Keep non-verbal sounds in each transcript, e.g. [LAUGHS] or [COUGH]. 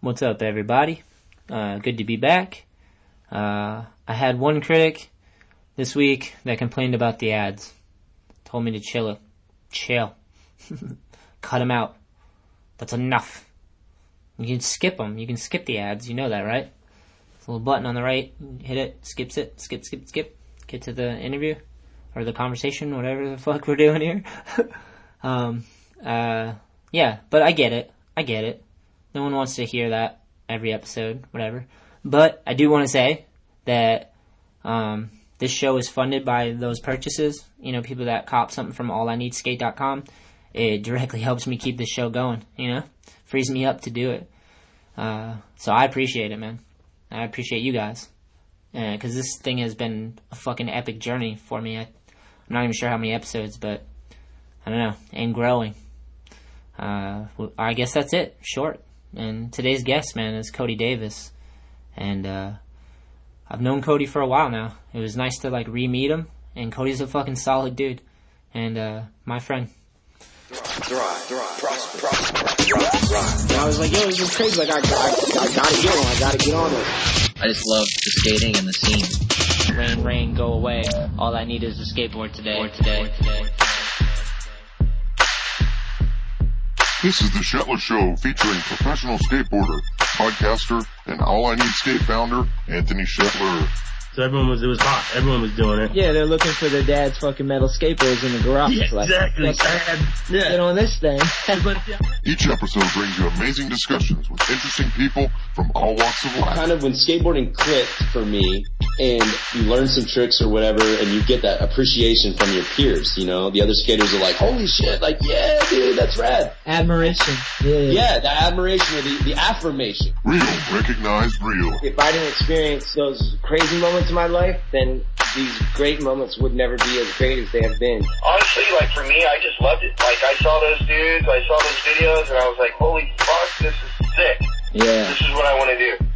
What's up, everybody? Uh, good to be back. Uh, I had one critic this week that complained about the ads. Told me to chill it. Chill. [LAUGHS] Cut them out. That's enough. You can skip them. You can skip the ads. You know that, right? It's a little button on the right. Hit it. Skips it. Skip, skip, skip. Get to the interview or the conversation, whatever the fuck we're doing here. [LAUGHS] um, uh, yeah, but I get it. I get it. No one wants to hear that every episode, whatever. But I do want to say that um, this show is funded by those purchases. You know, people that cop something from allineedskate.com. It directly helps me keep this show going. You know, frees me up to do it. Uh, so I appreciate it, man. I appreciate you guys because this thing has been a fucking epic journey for me. I, I'm not even sure how many episodes, but I don't know, and growing. Uh, I guess that's it. Short. And today's guest, man, is Cody Davis, and uh, I've known Cody for a while now. It was nice to like re-meet him, and Cody's a fucking solid dude, and uh, my friend. Thrive, thrive, prosper, prosper, thrive, thrive. I was like, yo, this is crazy. Like, I, I, I gotta get on. I gotta get on it. I just love the skating and the scene. Rain, rain, go away. All I need is a skateboard today. today, today. This is the Shetler Show featuring professional skateboarder, podcaster, and All I Need Skate founder, Anthony Shetler. So everyone was, it was hot. Everyone was doing it. Yeah, they're looking for their dad's fucking metal skateboards in the garage. Yeah, like, exactly. let's I had, get on this thing. [LAUGHS] Each episode brings you amazing discussions with interesting people from all walks of life. kind of when skateboarding clicked for me and you learn some tricks or whatever and you get that appreciation from your peers, you know, the other skaters are like, holy shit, like, yeah, dude, that's rad. Admiration. Yeah. Yeah, the admiration or the, the affirmation. Real, recognized real. if I didn't experience those crazy moments in my life, then these great moments would never be as great as they have been. honestly, like for me, I just loved it. Like I saw those dudes, I saw those videos, and I was like, holy fuck, this is sick. Yeah. This is what I want to do.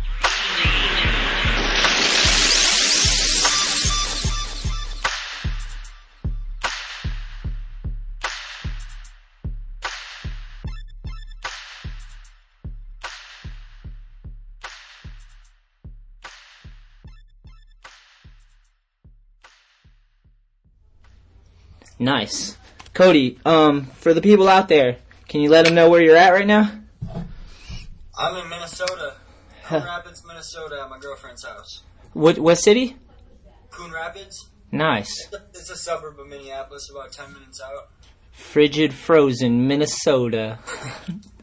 Nice. Cody, um, for the people out there, can you let them know where you're at right now? I'm in Minnesota. Coon Rapids, Minnesota, at my girlfriend's house. What what city? Coon Rapids? Nice. It's a suburb of Minneapolis, about 10 minutes out. Frigid frozen Minnesota.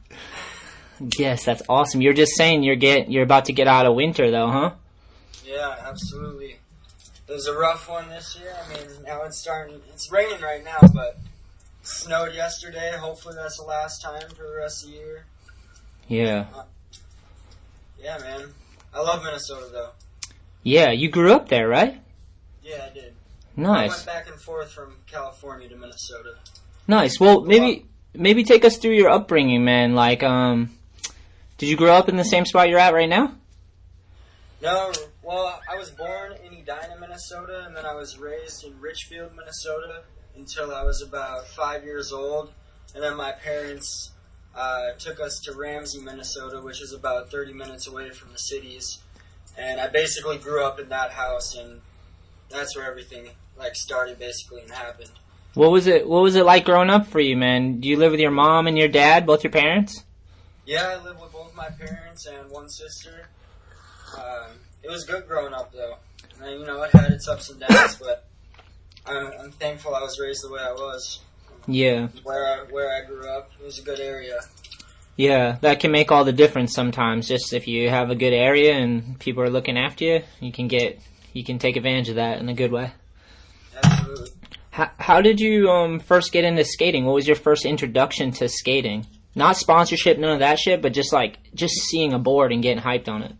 [LAUGHS] yes, that's awesome. You're just saying you're get you're about to get out of winter though, huh? Yeah, absolutely. It was a rough one this year. I mean, now it's starting, it's raining right now, but snowed yesterday. Hopefully that's the last time for the rest of the year. Yeah. Yeah, man. I love Minnesota, though. Yeah, you grew up there, right? Yeah, I did. Nice. I went back and forth from California to Minnesota. Nice. Well, maybe maybe take us through your upbringing, man. Like um did you grow up in the same spot you're at right now? No, well, I was born in Edina, Minnesota, and then I was raised in Richfield, Minnesota, until I was about five years old. And then my parents uh, took us to Ramsey, Minnesota, which is about 30 minutes away from the cities. And I basically grew up in that house, and that's where everything like started basically and happened. What was it what was it like growing up for you, man? Do you live with your mom and your dad, both your parents? Yeah, I live with both my parents and one sister. Um, it was good growing up, though. And, you know, it had its ups and downs, but I'm, I'm thankful I was raised the way I was. Yeah. Where I, where I grew up, it was a good area. Yeah, that can make all the difference sometimes. Just if you have a good area and people are looking after you, you can get you can take advantage of that in a good way. Absolutely. How, how did you um first get into skating? What was your first introduction to skating? Not sponsorship, none of that shit, but just like just seeing a board and getting hyped on it.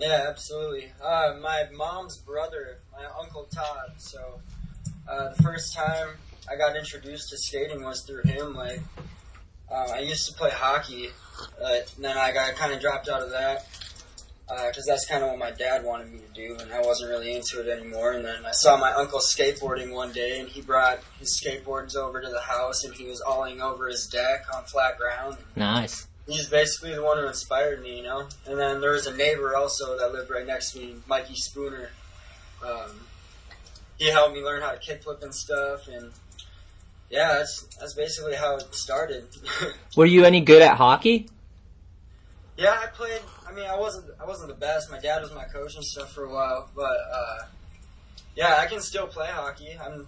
Yeah, absolutely. Uh, my mom's brother, my uncle Todd. So uh, the first time I got introduced to skating was through him. Like uh, I used to play hockey, uh, and then I got kind of dropped out of that because that's kind of what my dad wanted me to do, and I wasn't really into it anymore. And then I saw my uncle skateboarding one day, and he brought his skateboards over to the house, and he was ollieing over his deck on flat ground. Nice. He's basically the one who inspired me, you know. And then there was a neighbor also that lived right next to me, Mikey Spooner. Um, he helped me learn how to kickflip and stuff, and yeah, that's that's basically how it started. [LAUGHS] Were you any good at hockey? yeah, I played. I mean, I wasn't I wasn't the best. My dad was my coach and stuff for a while, but uh, yeah, I can still play hockey. I'm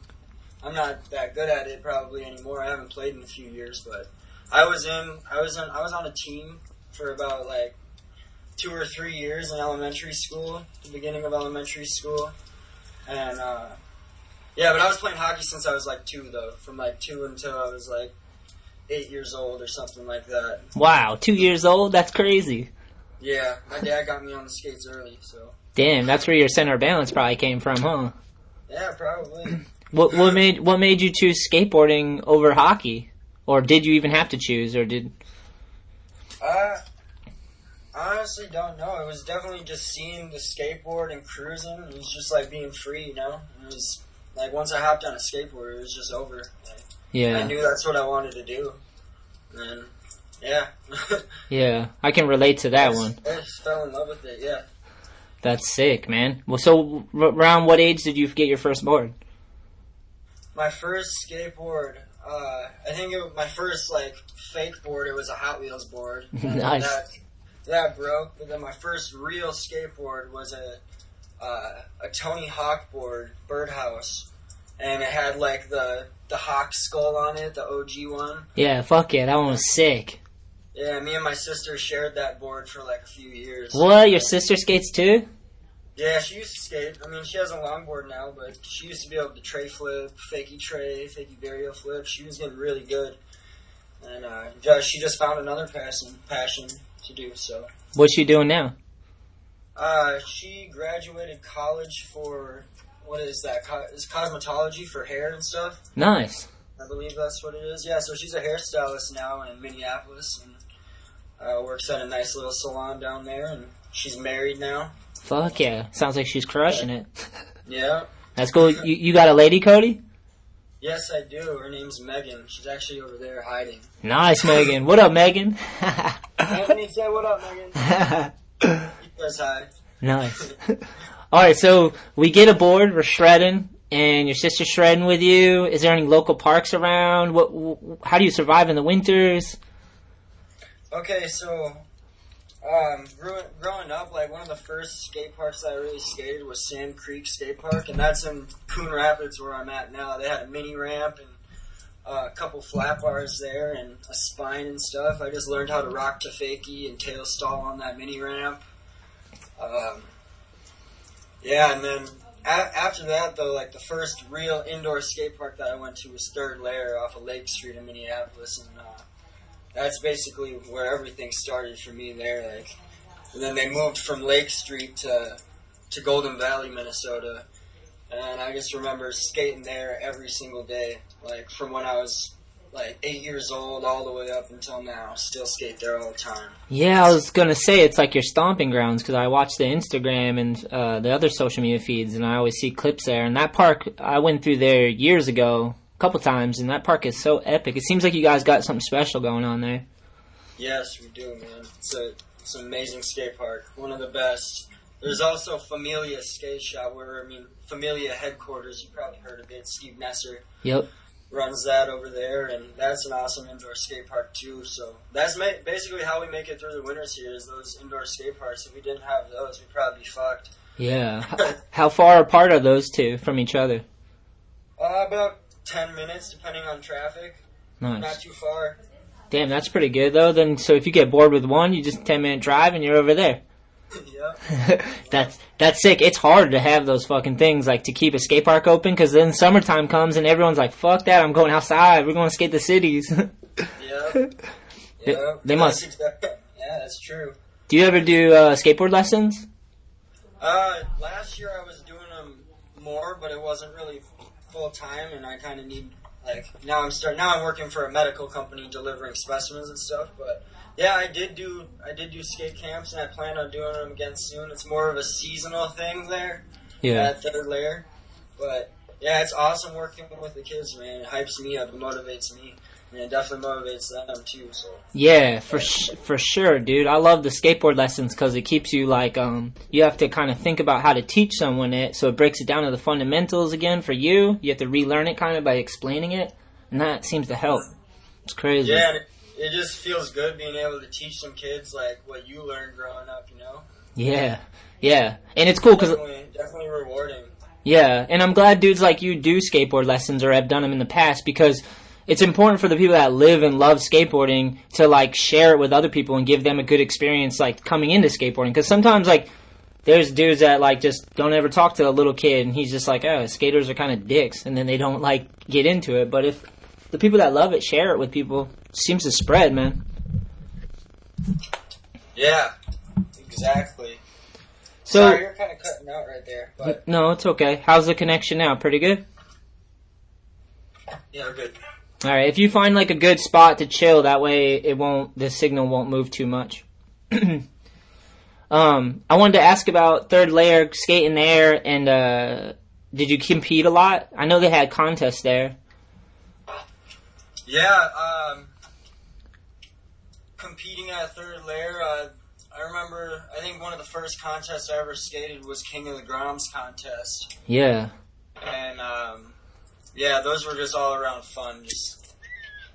I'm not that good at it probably anymore. I haven't played in a few years, but I was in I was in I was on a team for about like two or three years in elementary school, the beginning of elementary school, and uh, yeah, but I was playing hockey since I was like two though, from like two until I was like eight years old or something like that. Wow, two years old? That's crazy. Yeah, my dad got me on the skates early, so Damn, that's where your center balance probably came from, huh? yeah, probably. What what made what made you choose skateboarding over hockey? Or did you even have to choose or did Uh, I honestly don't know. It was definitely just seeing the skateboard and cruising. It was just like being free, you know. It was like once I hopped on a skateboard, it was just over. Like, I knew that's what I wanted to do, and yeah, [LAUGHS] Yeah. I can relate to that I one. I just fell in love with it. Yeah, That's sick, man. Well, so r- around what age did you get your first board? my first skateboard. Uh, I think it, my first like fake board. It was a Hot Wheels board. [LAUGHS] Nice. That, that broke. But then my first real skateboard was a uh, a Tony Hawk board, Birdhouse, and it had like the the hawk skull on it, the OG one. Yeah, fuck yeah, that one was sick. Yeah, me and my sister shared that board for like a few years. What? Your sister skates too? Yeah, she used to skate. I mean, she has a longboard now, but she used to be able to tray flip, fakey tray, fakey varial flip. She was getting really good, and uh, just, she just found another passion passion to do. So, What's she doing now? uh, she graduated college for what is that? Co- is cosmetology for hair and stuff. Nice. I believe that's what it is. Yeah, so she's a hairstylist now in Minneapolis and uh, works at a nice little salon down there. And she's married now. Fuck yeah. Sounds like she's crushing it. [LAUGHS] Yeah. That's cool. You, you got a lady, Cody? Yes, I do. Her name's Megan. She's actually over there hiding. Nice, Megan. What up, Megan? [LAUGHS] Anthony, say what up, Megan. [LAUGHS] He says hi. nice. Alright, so we get aboard, we're shredding, and your sister's shredding with you. Is there any local parks around? What? wh- How do you survive in the winters? Okay, so um, grew, growing up, like one of the first skate parks that I really skated was Sand Creek Skate Park, and that's in Coon Rapids where I'm at now. They had a mini ramp and uh, a couple flat bars there and a spine and stuff. I just learned how to rock to fakie and tail stall on that mini ramp. Um, yeah, and then a- after that, though, like the first real indoor skate park that I went to was Third Layer off of Lake Street in Minneapolis, and uh, that's basically where everything started for me there. Like, and then they moved from Lake Street to to Golden Valley, Minnesota, and I just remember skating there every single day, like from when I was like eight years old all the way up until now. Still skate there all the time. Yeah, I was gonna say it's like your stomping grounds because I watch the Instagram and uh, the other social media feeds, and I always see clips there. And that park, I went through there years ago, couple times, and that park is so epic. It seems like you guys got something special going on there. Yes, we do, man. It's a it's an amazing skate park, one of the best. There's also Familia Skate Shop, where I mean Familia headquarters. You probably heard of it. Steve Nesser Yep. runs that over there, and that's an awesome indoor skate park too. So that's ma- basically how we make it through the winters here. Is those indoor skate parks? If we didn't have those, we'd probably be fucked. Yeah. [LAUGHS] How far apart are those two from each other? Uh, about ten minutes, depending on traffic. Not too far. Damn, that's pretty good though. Then, so if you get bored with one, you just ten minute drive and you're over there. [LAUGHS] [LAUGHS] yep. that's that's sick. It's hard to have those fucking things like to keep a skate park open because then summertime comes and everyone's like, "Fuck that! I'm going outside. We're going to skate the cities." [LAUGHS] Yep. They- Yep. they That's must- exact- yeah, that's true. do you ever do uh, skateboard lessons? Uh, last year I was doing them more, but it wasn't really full time, and I kind of need like now I'm start now I'm working for a medical company delivering specimens and stuff. But yeah, I did do I did do skate camps, and I plan on doing them again soon. It's more of a seasonal thing there at Third Layer, but yeah, it's awesome working with the kids, man. It hypes me up, it motivates me. And it definitely motivates them too. So Yeah, for sh- for sure, dude. I love the skateboard lessons because it keeps you like um you have to kind of think about how to teach someone it, so it breaks it down to the fundamentals again for you. You have to relearn it kind of by explaining it, and that seems to help. It's crazy. yeah, and it, it just feels good being able to teach some kids like what you learned growing up. You know, Yeah, yeah, and it's cool because definitely, definitely rewarding. yeah, and I'm glad dudes like you do skateboard lessons or have done them in the past because it's important for the people that live and love skateboarding to like share it with other people and give them a good experience like coming into skateboarding. Because sometimes like there's dudes that like just don't ever talk to a little kid and he's just like oh skaters are kind of dicks and then they don't like get into it. But if the people that love it share it with people it seems to spread man. Yeah, exactly. so Sorry, you're kind of cutting out right there, but no it's okay. How's the connection now? Pretty good? Yeah, good. All right, if you find like a good spot to chill, that way it won't the signal won't move too much. [CLEARS THROAT] um, I wanted to ask about third layer skate in the air, and uh, did you compete a lot? I know they had contests there. Yeah, um, competing at third layer, uh, I remember, I think one of the first contests I ever skated was King of the Groms contest. Yeah, And, um, yeah, those were just all around fun. Just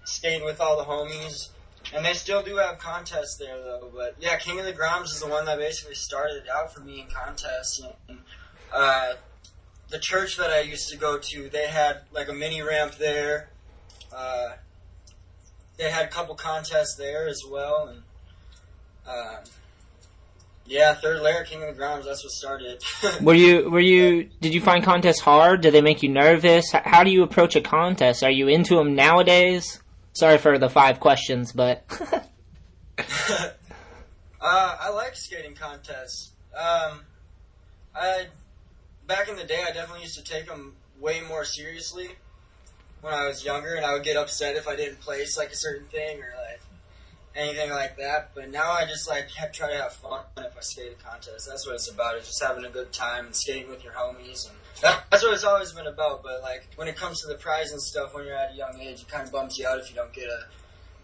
skating with all the homies. And they still do have contests there, though. But, yeah, King of the Groms is the one that basically started out for me in contests. And, uh, the church that I used to go to, they had, like, a mini ramp there. Uh, they had a couple contests there as well, and uh, yeah, third layer King of the Groms. That's what started. [LAUGHS] were you were you did you find contests hard? Did they make you nervous? How do you approach a contest? Are you into them nowadays? Sorry for the five questions, but [LAUGHS] uh, I like skating contests. Um, I back in the day, I definitely used to take them way more seriously when I was younger, and I would get upset if I didn't place like a certain thing or like anything like that. But now I just like have, try to have fun if I skate a contest. That's what it's about. It's just having a good time and skating with your homies, and that, [LAUGHS] that's what it's always been about. But like when it comes to the prize and stuff, when you're at a young age, it kind of bums you out if you don't get a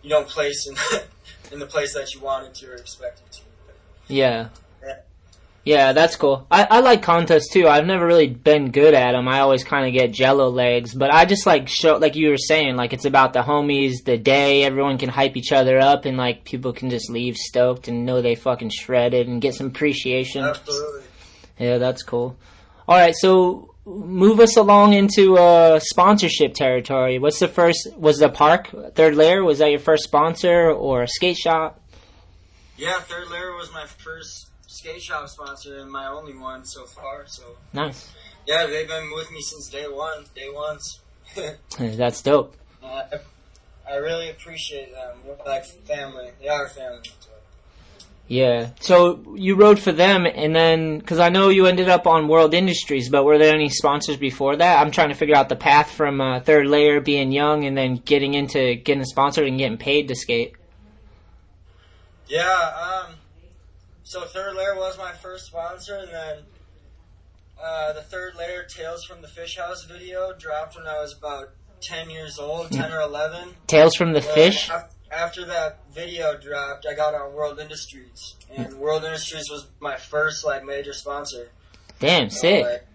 you don't place in [LAUGHS] in the place that you wanted to or expected to. yeah. Yeah. That's cool. I, I like contests too. I've never really been good at them. I always kind of get jello legs, but I just like show, like you were saying, like it's about the homies, the day, everyone can hype each other up and like people can just leave stoked and know they fucking shredded and get some appreciation. Absolutely. Yeah, that's cool. Alright, so move us along into uh, sponsorship territory. What's the first, was the park, third layer, was that your first sponsor or a skate shop? Yeah, Third Layer was my first skate shop sponsor and my only one so far. So Nice. yeah, they've been with me since day one. Day ones. [LAUGHS] That's dope. Uh, I really appreciate them. Like family. They are family. Yeah. So you rode for them, and then because I know you ended up on World Industries, but were there any sponsors before that? I'm trying to figure out the path from uh, third layer, being young, and then getting into getting sponsored and getting paid to skate. Yeah. Um. So Third Layer was my first sponsor, and then uh, the Third Layer Tales from the Fish House video dropped when I was about ten years old, ten or eleven. Tales from the Well, Fish. After that video dropped, I got on World Industries, and World Industries was my first like major sponsor. Damn, So, sick. like,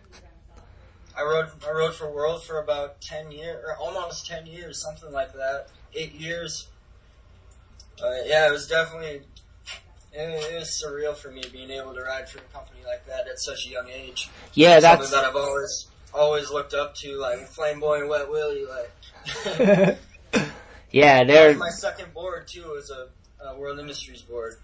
I rode I rode for World for about ten years, or almost ten years, something like that. Eight years. Uh, yeah, it was definitely it, was surreal for me being able to ride for a company like that at such a young age. Yeah, Something that's that I've always always looked up to, like Flame Boy and Wet Willie. Like [LAUGHS] yeah, they're my second board too. Was a, a World Industries board.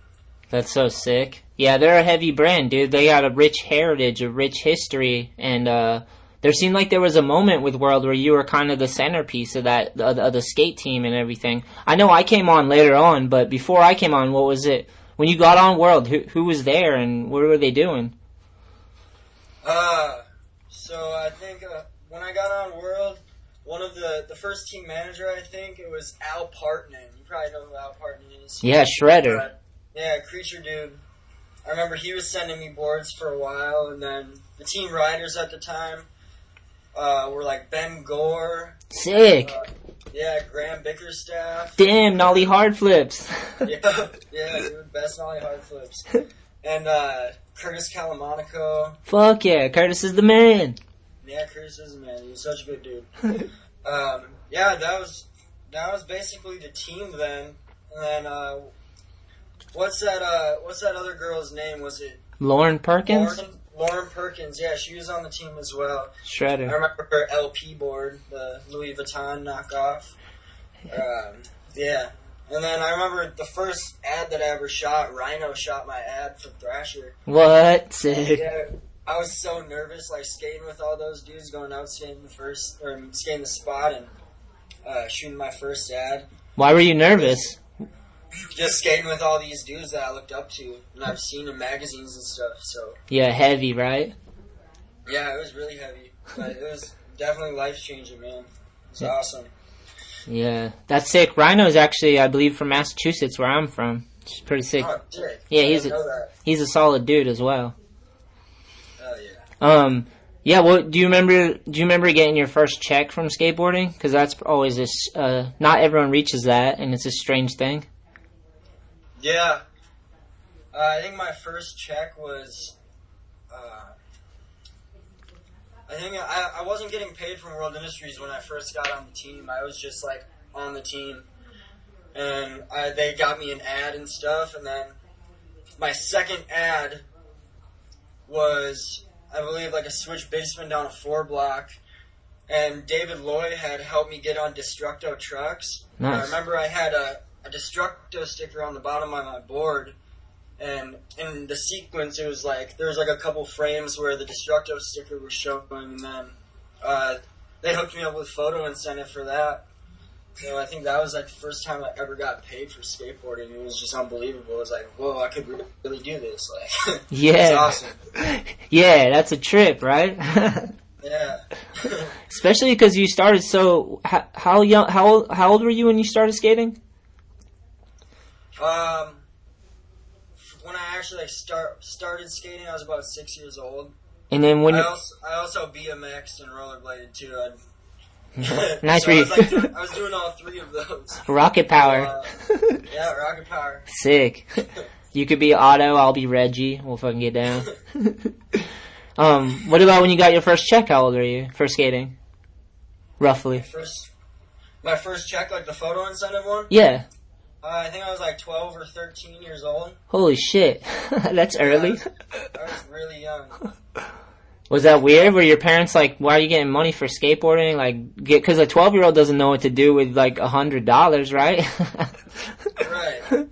that's so sick. Yeah, they're a heavy brand, dude. They got a rich heritage, a rich history, and uh, there seemed like there was a moment with World where you were kind of the centerpiece of that of the skate team and everything. I know I came on later on, but before I came on, what was it? When you got on World, who who was there and what were they doing? Uh, so I think uh, when I got on World, one of the the first team manager, I think it was Al Partanen. You probably know who Al Partanen is. Yeah, Shredder. Uh, yeah, creature dude. I remember he was sending me boards for a while, and then the team riders at the time uh, were like Ben Gore, Sick. uh, Yeah, Graham Bickerstaff. Damn, nollie hard flips. [LAUGHS] yeah, yeah, dude, best nollie hard flips. And uh, Curtis Calamonico. Fuck yeah, Curtis is the man. Yeah, Curtis is the man. He was such a good dude. [LAUGHS] um, yeah, that was that was basically the team then. And then uh, what's that? Uh, what's that other girl's name? Was it Lauren Perkins? Lauren? Lauren Perkins. Yeah, she was on the team as well. Shredder. I remember her LP board, the Louis Vuitton knockoff. Um, yeah. And then I remember the first ad that I ever shot, Rhino shot my ad for Thrasher. What? Sick. Yeah, I was so nervous, like skating with all those dudes, going out skating the first, or skating the spot and uh, shooting my first ad. Why were you nervous? Just skating with all these dudes that I looked up to, and I've seen in magazines and stuff. So Yeah, heavy, right? yeah, it was really heavy, but it was [LAUGHS] definitely life changing, man. It's awesome. Yeah, that's sick. Rhino's actually, I believe, from Massachusetts, where I'm from. It's pretty sick. Oh. Yeah, I he's a- He's a solid dude as well. Oh yeah. Um, yeah. Well, do you remember? Do you remember getting your first check from skateboarding? Because that's always this. Uh, not everyone reaches that, and it's a strange thing. Yeah. Uh, I think my first check was. Uh, I think I, I wasn't getting paid from World Industries when I first got on the team. I was just like on the team, and I, they got me an ad and stuff. And then my second ad was, I believe, like a switch baseman down a four block. And David Loy had helped me get on Destructo trucks. Nice. I remember I had a, a Destructo sticker on the bottom of my board, and in the sequence it was like there was like a couple frames where the Destructo sticker was showing, and then uh, they hooked me up with photo incentive for that. So I think that was like the first time I ever got paid for skateboarding. It was just unbelievable. It was like, whoa, I could really do this. Like, [LAUGHS] Yeah. awesome. [LAUGHS] Yeah, that's a trip, right? [LAUGHS] Yeah. Especially because you started so. How, how young? How old? How old were you when you started skating? Um, when I actually like start started skating, I was about six years old. And then when I also I also BMX'd and rollerbladed too. I'd, [LAUGHS] [LAUGHS] Nice so I was, like, doing- I was doing all three of those. [LAUGHS] rocket power, Uh, yeah, rocket power. sick. You could be Otto, I'll be Reggie. We'll fucking get down. um, what about when you got your first check? How old were you for skating? Roughly. First, my first check, like the photo incentive one. Yeah. Uh, I think I was like twelve or thirteen years old. Holy shit. [LAUGHS] That's early. [LAUGHS] I was really young. Was that weird? Were your parents like, why are you getting money for skateboarding? Like, get, cause a 12 year old doesn't know what to do with like a hundred dollars, right? [LAUGHS] Right.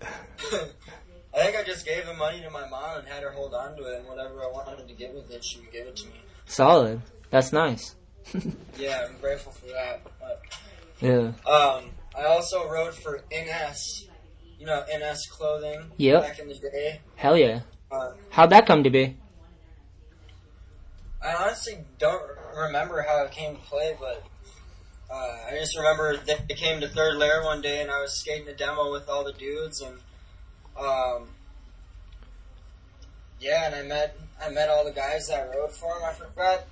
I think I just gave the money to my mom and had her hold on to it, and whatever I wanted to get with it, she would give it to me. Solid. That's nice. Yeah, I'm grateful for that. But, Yeah. um, I also rode for NS, you know, NS clothing Yep. back in the day. Hell yeah. Uh, How'd that come to be? I honestly don't remember how it came to play, but uh, I just remember they came to third layer one day, and I was skating a demo with all the dudes, and um, yeah, and I met I met all the guys that rode for him. I forgot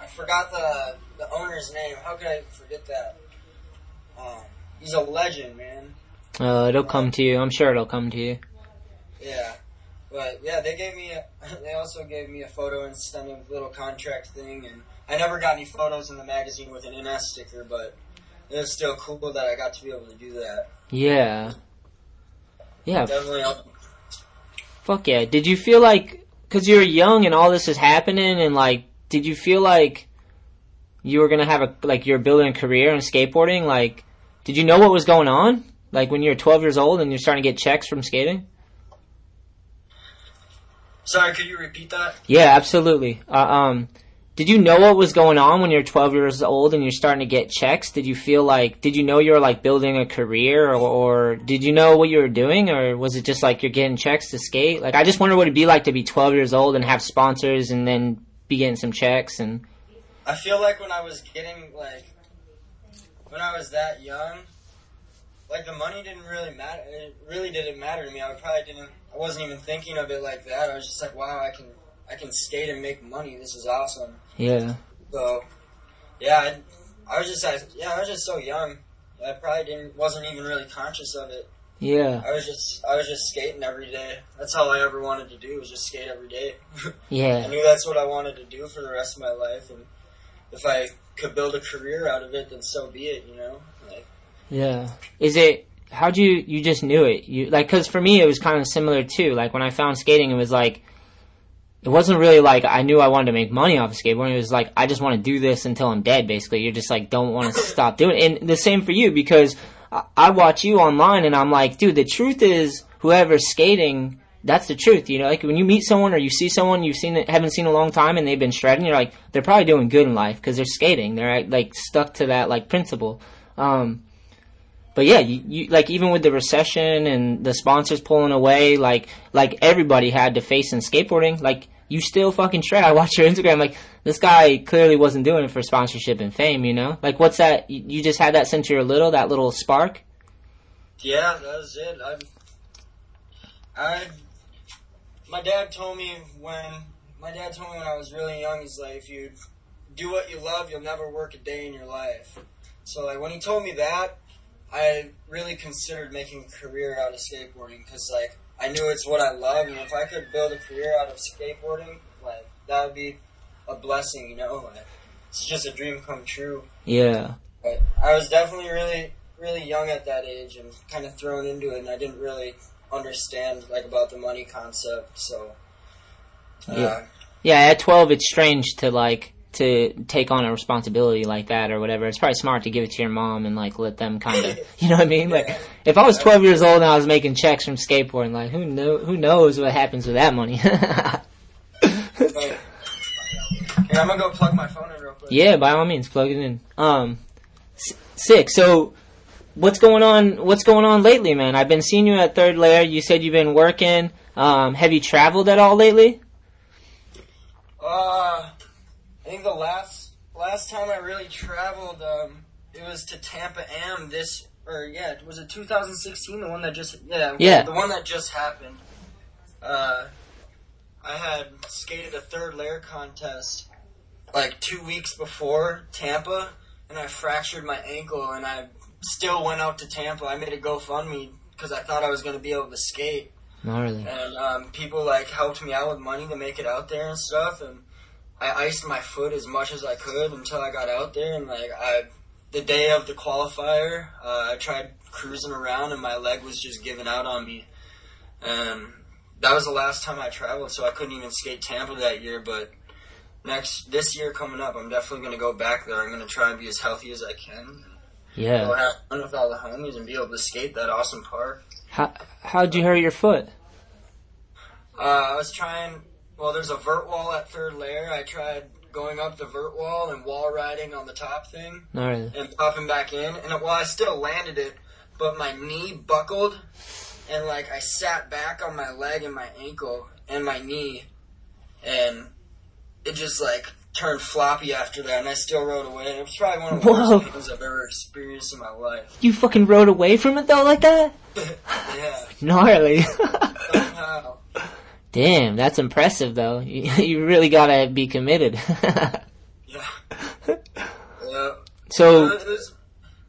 I forgot the the owner's name. How could I forget that? Um, he's a legend, man. Uh, it'll come to you. I'm sure it'll come to you. Yeah. But yeah, they gave me. A, [LAUGHS] they also gave me a photo incentive little contract thing, and I never got any photos in the magazine with an NS sticker, but it was still cool that I got to be able to do that. Yeah. Yeah. Definitely. helped. Fuck yeah. Did you feel like, cause you were young and all this is happening and like, did you feel like you were gonna have a, like you're building a career in skateboarding? Like, did you know what was going on? Like when you're 12 years old and you're starting to get checks from skating? Sorry, could you repeat that? Yeah, absolutely. Uh, um, did you know what was going on when you're 12 years old and you're starting to get checks? Did you feel like, did you know you were like building a career or, or did you know what you were doing or was it just like you're getting checks to skate? Like, I just wonder what it'd be like to be 12 years old and have sponsors and then be getting some checks and, I feel like when I was getting like when I was that young, like the money didn't really matter. It really didn't matter to me. I probably didn't. I wasn't even thinking of it like that. I was just like, wow, I can I can skate and make money. This is awesome. yeah. So yeah, I, I was just I, yeah, I was just so young. I probably didn't wasn't even really conscious of it. Yeah. I was just I was just skating every day. That's all I ever wanted to do was just skate every day. [LAUGHS] Yeah. I knew that's what I wanted to do for the rest of my life, and if I could build a career out of it, then so be it. You know, Yeah. Is it? how do you? You just knew it. You like because for me it was kind of similar too. Like when I found skating, it was like it wasn't really like I knew I wanted to make money off of skateboarding. It was like I just want to do this until I'm dead. Basically, you're just like don't want to [LAUGHS] stop doing it. And the same for you because I, I watch you online and I'm like, dude, the truth is whoever's skating. That's the truth, you know. Like when you meet someone or you see someone you've seen haven't seen a long time and they've been shredding, you're like, they're probably doing good in life because they're skating. They're like stuck to that like principle. Um, but yeah, you, you like even with the recession and the sponsors pulling away, like like everybody had to face in skateboarding. Like you still fucking shred. [LAUGHS] I watch your Instagram. Like this guy clearly wasn't doing it for sponsorship and fame. You know, like what's that? You, just had that since you were little. That little spark. Yeah, that was it. I, I, my dad told me when my dad told me when I was really young. He's like, if you do what you love, you'll never work a day in your life. So like when he told me that, I really considered making a career out of skateboarding because like I knew it's what I love, and if I could build a career out of skateboarding, like that would be a blessing. You know, like it's just a dream come true. Yeah. But I was definitely really, really young at that age and kind of thrown into it, and I didn't really understand like about the money concept. So, uh, Yeah. Yeah. At twelve, it's strange to like to take on a responsibility like that or whatever. It's probably smart to give it to your mom and like let them kind of, [LAUGHS] you know what I mean? Like if I was twelve years old and I was making checks from skateboarding, like who know who knows what happens with that money? [LAUGHS] but, here, I'm gonna go plug my phone in real quick. Yeah, by all means, plug it in. Um, s- sick. So, what's going on? What's going on lately, man? I've been seeing you at Third Layer. You said you've been working. Um, have you traveled at all lately? Uh, I think the last last time I really traveled, um, it was to Tampa Am this, or yeah, was it 2016? The one that just yeah Yeah. the one that just happened. Uh, I had skated a third layer contest like two weeks before Tampa, and I fractured my ankle, and I still went out to Tampa. I made a GoFundMe because I thought I was going to be able to skate Gnarly. and um, people like helped me out with money to make it out there and stuff and I iced my foot as much as I could until I got out there and like I the day of the qualifier uh, I tried cruising around and my leg was just giving out on me and that was the last time I traveled so I couldn't even skate Tampa that year but next this year coming up I'm definitely going to go back there I'm going to try and be as healthy as I can go Yeah. have fun with all the homies and be able to skate that awesome park How how'd you hurt your foot? Uh, I was trying. Well, there's a vert wall at third layer. I tried going up the vert wall and wall riding on the top thing Gnarly. and popping back in. And well, I still landed it, but my knee buckled, and like I sat back on my leg and my ankle and my knee, and it just like turned floppy after that. And I still rode away. It was probably one of the Whoa. worst pains I've ever experienced in my life. You fucking rode away from it though, like that? [LAUGHS] yeah. [LAUGHS] Gnarly. [LAUGHS] Somehow. Damn, that's impressive though. You, [LAUGHS] you really gotta be committed. Yeah. [LAUGHS] Yeah. so, Uh, was-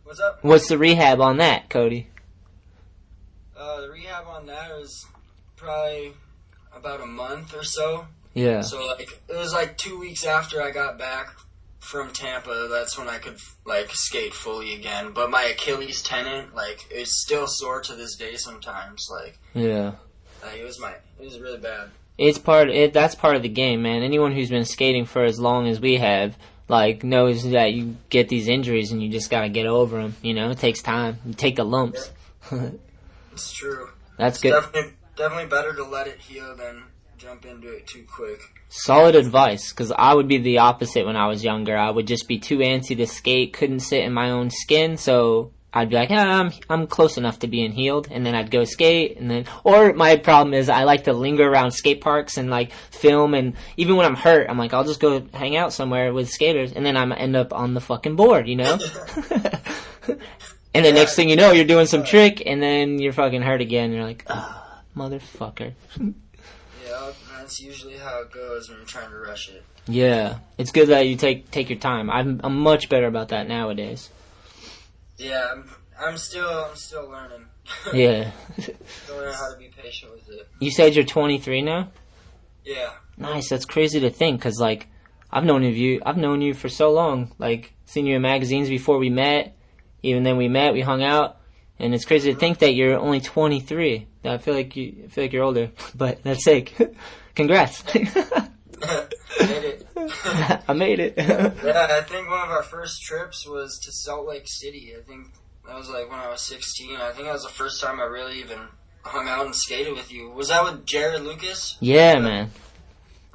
what's up? what's the rehab on that, Cody? Uh, the rehab on that was probably about a month or so. Yeah. So like it was like two weeks after I got back from Tampa. That's when I could like skate fully again. But my Achilles tendon, like, is still sore to this day. Sometimes, like, Yeah. Like, it was my, it was really bad. It's part. It that's part of the game, man. Anyone who's been skating for as long as we have, like, knows that you get these injuries and you just gotta get over them. You know, it takes time. You take the lumps. [LAUGHS] It's true. that's It's good. definitely definitely better to let it heal than jump into it too quick. Solid advice, because I would be the opposite when I was younger. I would just be too antsy to skate, couldn't sit in my own skin, so I'd be like, ah, I'm I'm close enough to being healed, and then I'd go skate, and then, or my problem is I like to linger around skate parks and like film, and even when I'm hurt, I'm like, I'll just go hang out somewhere with skaters, and then I'm end up on the fucking board, you know. [LAUGHS] and the next thing you know, you're doing some trick, and then you're fucking hurt again. You're like, ah, motherfucker. Yeah, that's usually how it goes when you're trying to rush it. Yeah, it's good that you take take your time. I'm I'm much better about that nowadays. Yeah, I'm, I'm still I'm still learning. [LAUGHS] Yeah. still learning how to be patient with it. You said you're 23 now. Yeah. Nice. That's crazy to think, cause like I've known of you. I've known you for so long. Like seen you in magazines before we met. Even then we met, we hung out, and it's crazy to think that you're only 23. I feel like you I feel like you're older, [LAUGHS] but that's sick. [LAUGHS] Congrats. Made it. I made it. [LAUGHS] Yeah, I think one of our first trips was to Salt Lake City. I think that was like when I was 16. I think that was the first time I really even hung out and skated with you. Was that with Jared Lucas? yeah, man.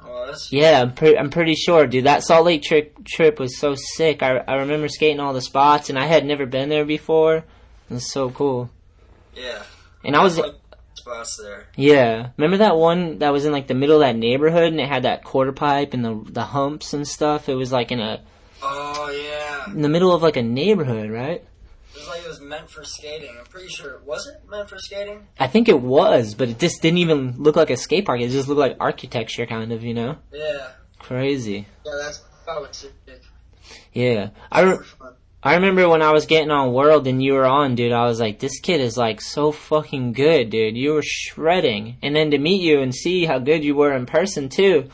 Oh, was? Yeah, I'm, pre- I'm pretty sure, dude. That Salt Lake trip trip was so sick. I, I remember skating all the spots, and I had never been there before. It was so cool. Yeah. And I was, Like, spots there. yeah. Remember that one that was in like the middle of that neighborhood, and it had that quarter pipe and the the humps and stuff. It was like in a Oh yeah. in the middle of like a neighborhood, right? It was like it was meant for skating. I'm pretty sure. It Was it meant for skating? I think it was, but it just didn't even look like a skate park. It just looked like architecture, kind of, you know. Yeah. Crazy. Yeah, that's probably sick. Yeah, I. Re- I remember when I was getting on World and you were on, dude, I was like, this kid is like so fucking good, dude. You were shredding. And then to meet you and see how good you were in person too,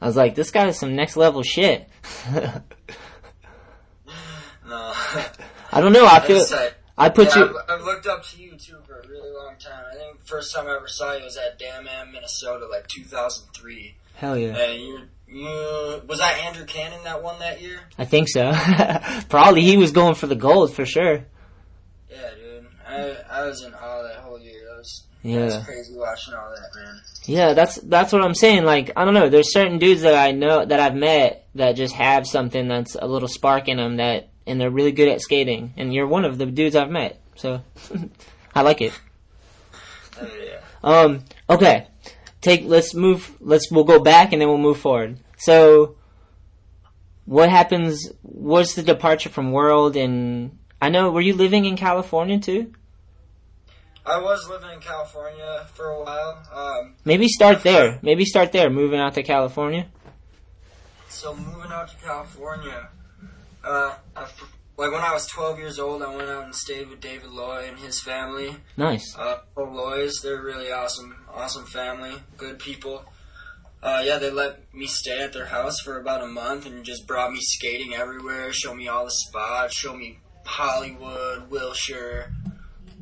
I was like, this guy is some next level shit. [LAUGHS] No. I don't know, I feel. I put Yeah, you, I've, I've looked up to you too for a really long time. I think the first time I ever saw you was at Dam Am, Minnesota, like 2003. hell yeah. And you was that Andrew Cannon that won that year? I think so. [LAUGHS] Probably he was going for the gold for sure. Yeah, dude. I I was in awe that whole year. That was that Yeah. was crazy watching all that, man. Yeah, that's that's what I'm saying. Like, I don't know. There's certain dudes that I know that I've met that just have something that's a little spark in them that, and they're really good at skating. And you're one of the dudes I've met, so [LAUGHS] I like it. Oh, yeah. Um, okay, take let's move. Let's we'll go back and then we'll move forward. So, what happens? What's the departure from World? And I know, were you living in California too? I was living in California for a while. Um, Maybe start there. Maybe start there. Moving out to California. so moving out to California, uh, I, like when I was 12 years old, I went out and stayed with David Loy and his family. Nice. Uh, the Loys, they're really awesome, awesome family, good people. Uh, yeah, they let me stay at their house for about a month and just brought me skating everywhere, show me all the spots, show me Hollywood, Wilshire,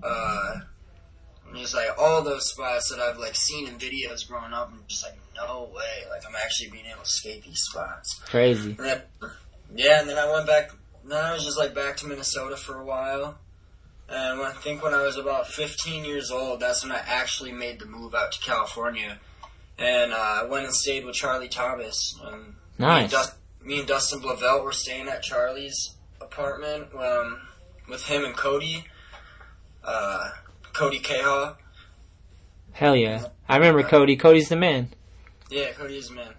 uh, just like all those spots that I've like seen in videos growing up, and just like no way, like I'm actually being able to skate these spots. Crazy. And then, yeah, and then I went back. Then I was just like back to Minnesota for a while. And I think when I was about 15 years old, that's when I actually made the move out to California. And uh, I went and stayed with Charlie Thomas. And Me and, Nice. Dust, me and Dustin Blauvelt were staying at Charlie's apartment um, with him and Cody. Uh, Cody Cahill. Hell yeah. I remember Cody. Cody's the man. Yeah, Cody is a man.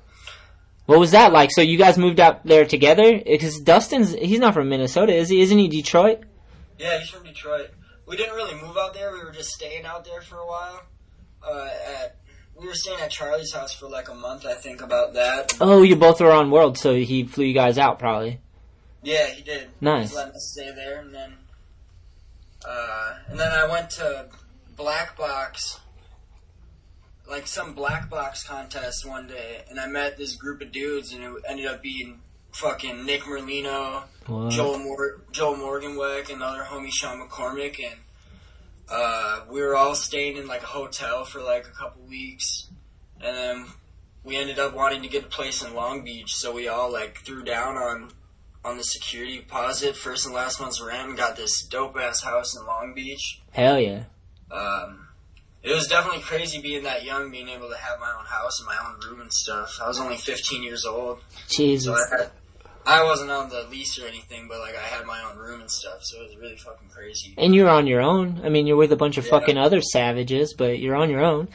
What was that like? So you guys moved out there together? Because Dustin's, he's not from Minnesota, is he? Isn't he Detroit? Yeah, he's from Detroit. We didn't really move out there. We were just staying out there for a while. Uh, at we were staying at Charlie's house for like a month, I think, about that. Oh, you both were on World, so he flew you guys out probably. Yeah, he did. Nice. He let us stay there, and then, uh, and then I went to Black Box, like some Black Box contest one day, and I met this group of dudes, and it ended up being fucking Nick Merlino, What? Joel Mor- Joel Morganweck, and other homie Sean McCormick, and uh, we were all staying in like a hotel for like a couple weeks, and then we ended up wanting to get a place in Long Beach, so we all like threw down on on the security deposit, first and last month's rent, and got this dope ass house in Long Beach. Hell yeah. Um, it was definitely crazy being that young, being able to have my own house and my own room and stuff. I was only 15 years old, so Jesus. I had. I wasn't on the lease or anything, but like I had my own room and stuff, so it was really fucking crazy. And you're on your own. I mean, you're with a bunch of Yeah. fucking other savages, but you're on your own.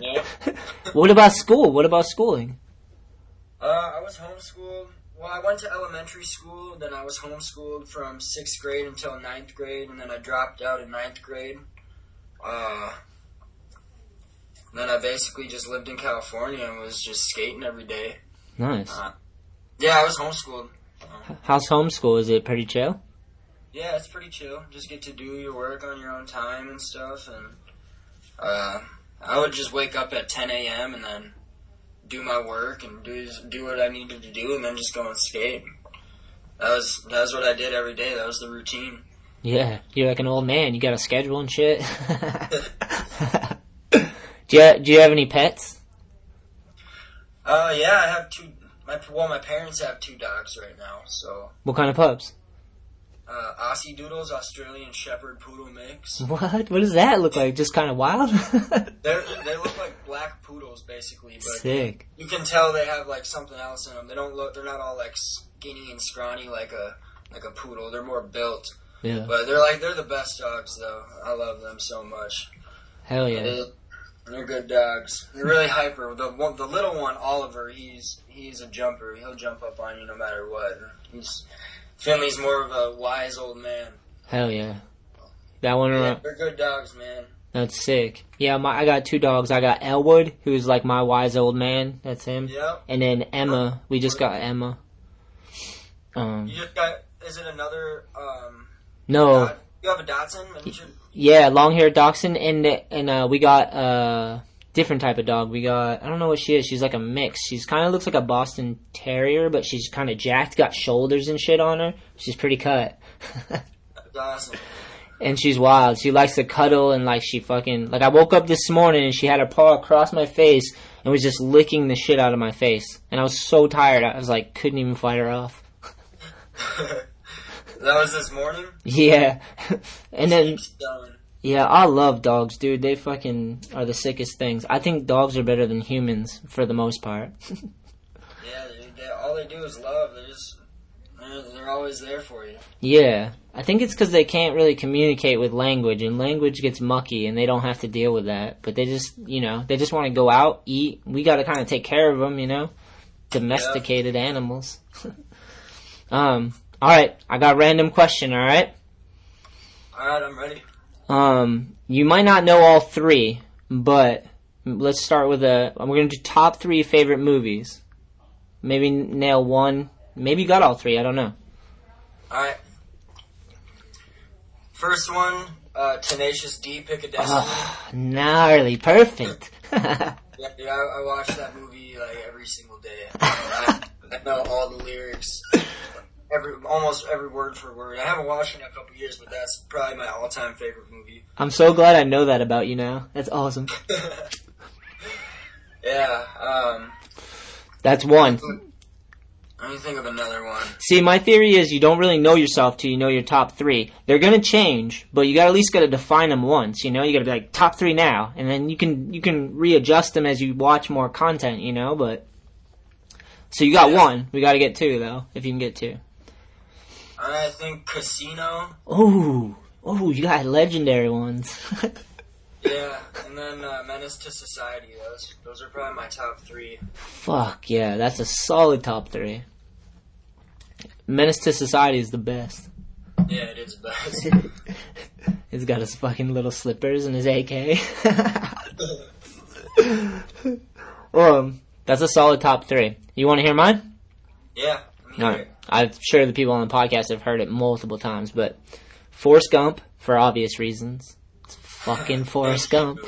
Yeah. [LAUGHS] what about school? What about schooling? Uh, I was homeschooled. Well, I went to elementary school, then I was homeschooled from sixth grade until ninth grade, and then I dropped out in ninth grade. Uh, then I basically just lived in California and was just skating every day. Nice. Uh, yeah, I was homeschooled. How's homeschool? Is it pretty chill? Yeah, it's pretty chill. Just get to do your work on your own time and stuff. And uh, I would just wake up at 10 a.m. and then do my work and do do what I needed to do, and then just go and skate. That was that was what I did every day. That was the routine. Yeah, you're like an old man. You got a schedule and shit. [LAUGHS] [LAUGHS] do you do you have any pets? Uh, yeah, I have two. My well, my parents have two dogs right now. So What kind of pups? uh, Aussie Doodles, Australian Shepherd Poodle mix. [LAUGHS] What? What does that look like? Just kind of wild? [LAUGHS] They look like black poodles, basically, but Sick. you can tell they have like something else in them. They don't look. They're not all like skinny and scrawny like a like a poodle. They're more built. Yeah. But they're like they're the best dogs though. I love them so much. Hell yeah. They're good dogs. They're really hyper. The one, the little one, Oliver, he's he's a jumper. He'll jump up on you no matter what. He's Finley's more of a wise old man. Hell yeah. That one. Yeah, they're good dogs, man. That's sick. Yeah, my I got two dogs. I got Elwood, who's like my wise old man. That's him. Yep. And then Emma. We just got Emma. Um. You just got. Is it another? um No. You have a dachshund. Yeah, long haired dachshund, and and uh, we got a different type of dog. We got I don't know what she is. She's like a mix. She's kind of looks like a Boston Terrier, but she's kind of jacked. Got shoulders and shit on her. She's pretty cut, Dawson. [LAUGHS] and she's wild. She likes to cuddle and like she fucking like. I woke up this morning and she had her paw across my face and was just licking the shit out of my face, and I was so tired. I was like couldn't even fight her off. [LAUGHS] that was this morning. Yeah, [LAUGHS] and then Yeah, I love dogs, dude. They fucking are the sickest things. I think dogs are better than humans for the most part. [LAUGHS] Yeah, they, they, all they do is love. They're just they're, they're always there for you. yeah, I think it's because they can't really communicate with language, and language gets mucky, and they don't have to deal with that. But they just, you know, they just want to go out, eat. We got to kind of take care of them, you know, domesticated animals. [LAUGHS] um, all right, I got a random question. All right. All right, I'm ready. Um, you might not know all three, but let's start with a. We're gonna do top three favorite movies. Maybe nail one. Maybe you got all three. I don't know. All right. First one, uh, Tenacious D, Pick of Destiny. Ah, gnarly, perfect. [LAUGHS] Yeah, yeah I, I watch that movie like every single day. I, [LAUGHS] I know all the lyrics, every almost every word for word. I haven't watched it in a couple years, but that's probably my all-time favorite movie. I'm so glad I know that about you now. That's awesome. [LAUGHS] Yeah. Um, That's one. let me think of another one. See, my theory is you don't really know yourself till you know your top three. They're gonna change, but you got at least got to define them once. You know, you got to be like top three now, and then you can you can readjust them as you watch more content. You know, but so you got Yeah. one. We got to get two though, if you can get two. I think Casino. Oh, oh, you got legendary ones. [LAUGHS] Yeah, [LAUGHS] and then uh, Menace to Society. Those those are probably my top three. Fuck yeah, that's a solid top three. Menace to Society is the best. Yeah, it is best. [LAUGHS] He's got his fucking little slippers and his AK. um, that's a solid top three. You want to hear mine? yeah. let me hear Alright. it. I'm sure the people on the podcast have heard it multiple times, but Forrest Gump, for obvious reasons. It's fucking Forrest Gump.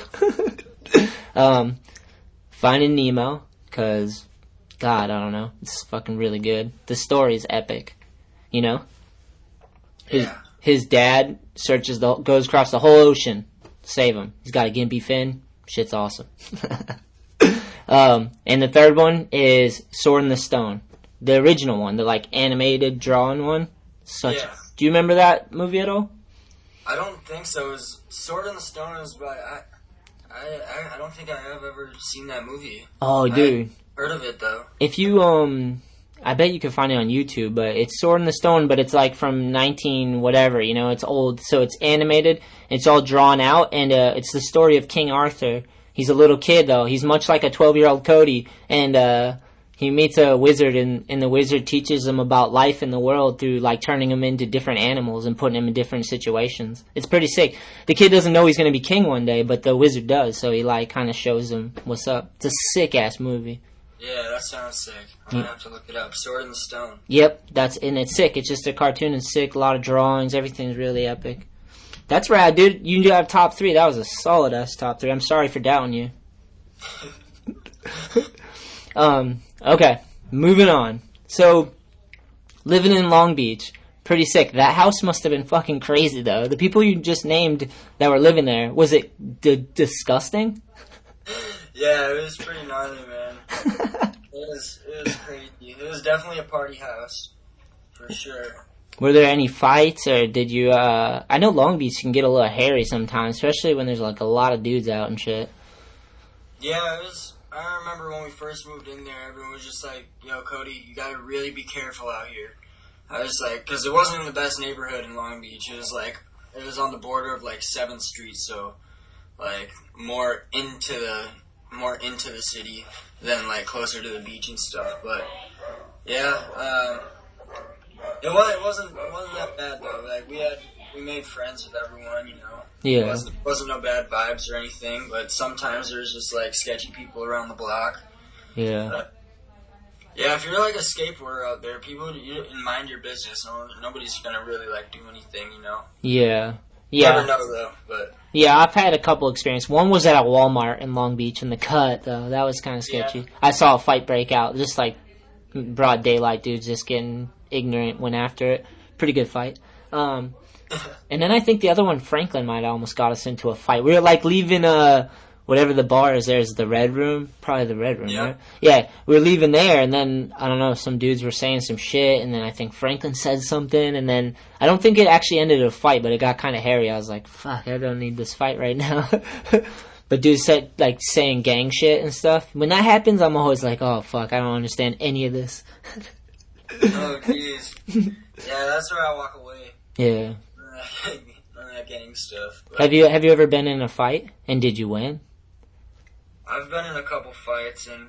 [LAUGHS] um, Finding Nemo, cause, God, I don't know. It's fucking really good. The story's epic. You know? His, Yeah. his dad searches the, goes across the whole ocean to save him. He's got a gimpy fin. Shit's awesome. [LAUGHS] um, and the third one is Sword in the Stone. The original one, the like animated drawn one. Such. Yeah. Do you remember that movie at all? I don't think so. Is Sword in the Stone is by I, I, I, I don't think I have ever seen that movie. Oh, I- dude. Heard of it though. If you um, I bet you can find it on YouTube. But it's Sword in the Stone, but it's like from nineteen whatever. You know, it's old, so it's animated. It's all drawn out, and uh, it's the story of King Arthur. He's a little kid though. He's much like a twelve-year-old Cody, and uh, he meets a wizard, and, and the wizard teaches him about life in the world through like turning him into different animals and putting him in different situations. It's pretty sick. The kid doesn't know he's gonna be king one day, but the wizard does. So he like kind of shows him what's up. It's a sick ass movie. Yeah, that sounds sick. I'm gonna have to look it up. Sword in the Stone. Yep, that's and it's sick. It's just a cartoon. It's sick. A lot of drawings. Everything's really epic. That's rad, dude. You do have top three. That was a solid ass top three. I'm sorry for doubting you. [LAUGHS] [LAUGHS] um. Okay, moving on. So, living in Long Beach, pretty sick. That house must have been fucking crazy, though. The people you just named that were living there, was it d- disgusting? [LAUGHS] Yeah, it was pretty gnarly, man. [LAUGHS] it was it was crazy. It was definitely a party house, for sure. Were there any fights, or did you? uh I know Long Beach can get a little hairy sometimes, especially when there's like a lot of dudes out and shit. Yeah, it was. I remember when we first moved in there, everyone was just like, "Yo, Cody, you gotta really be careful out here." I was like, because it wasn't in the best neighborhood in Long Beach. It was like it was on the border of like Seventh Street, so like more into the more into the city than like closer to the beach and stuff. But yeah, um, it was it wasn't it wasn't that bad though. Like we had we made friends with everyone, you know. Yeah. It wasn't, wasn't no bad vibes or anything, but sometimes there's just like sketchy people around the block. Yeah. Yeah, if you're like a skateboarder out there, people you mind your business. No, nobody's gonna really like do anything, you know. Yeah. Yeah. Never know though, but Yeah, I've had a couple experiences. One was at a Walmart in Long Beach in the cut, though. That was kind of sketchy. Yeah. I saw a fight break out, just like broad daylight dudes just getting ignorant, went after it. Pretty good fight. Um, and then I think the other one, Franklin, might have almost got us into a fight. We were like leaving, uh, whatever the bar is there, is the Red Room? Probably the Red Room, Yeah. right? Yeah, we were leaving there, and then, I don't know, some dudes were saying some shit, and then I think Franklin said something, and then I don't think it actually ended in a fight, but it got kind of hairy. I was like, fuck, I don't need this fight right now. [LAUGHS] but dudes said, like, saying gang shit and stuff. When that happens, I'm always like, oh, fuck, I don't understand any of this. [LAUGHS] oh jeez. yeah, that's where I walk away. yeah. None of that gang stuff. Have you, have you ever been in a fight, and did you win? I've been in a couple fights and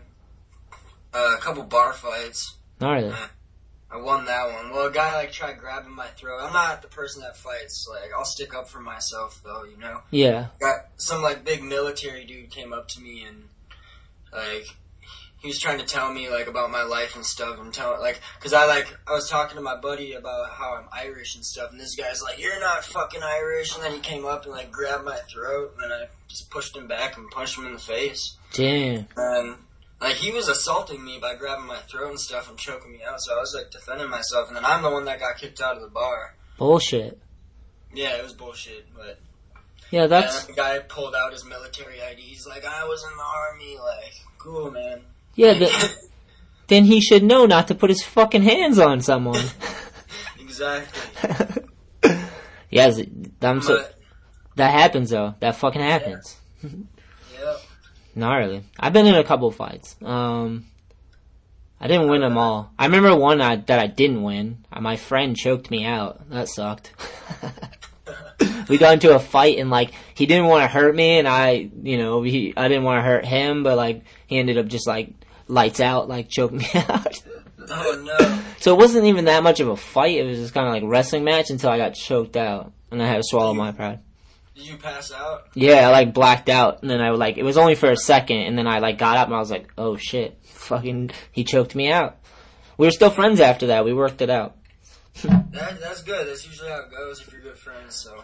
uh, a couple bar fights. Gnarly. I won that one. Well, a guy like tried grabbing my throat. I'm not the person that fights. Like I'll stick up for myself, though. You know. Yeah. got some like big military dude came up to me and like he was trying to tell me like about my life and stuff and tell like because I like I was talking to my buddy about how I'm Irish and stuff and this guy's like you're not fucking Irish and then he came up and like grabbed my throat and then I just pushed him back and punched him in the face Damn. and like he was assaulting me by grabbing my throat and stuff and choking me out so I was like defending myself and then I'm the one that got kicked out of the bar Bullshit. yeah it was bullshit but Yeah, that's, and the guy pulled out his military ID. He's like, I was in the army. Like, cool, man. Yeah, the, then he should know not to put his fucking hands on someone. [LAUGHS] exactly. [LAUGHS] yes, I'm so, But, that happens though. That fucking happens. [LAUGHS] yeah. Gnarly. I've been in a couple fights. Um, I didn't win them all. I remember one I, that I didn't win. Uh, My friend choked me out. That sucked. we got into a fight and like he didn't want to hurt me and I, you know, he I didn't want to hurt him, but like he ended up just like lights out, like choking me [LAUGHS] out. Oh no. so it wasn't even that much of a fight. It was just kind of like wrestling match until I got choked out and I had to swallow my pride. Did you pass out? Yeah, I like blacked out, and then I like it was only for a second, and then I like got up and I was like, oh shit, fucking, he choked me out. We were still friends after that. We worked it out. That, that's good. That's usually how it goes if you're good friends. So.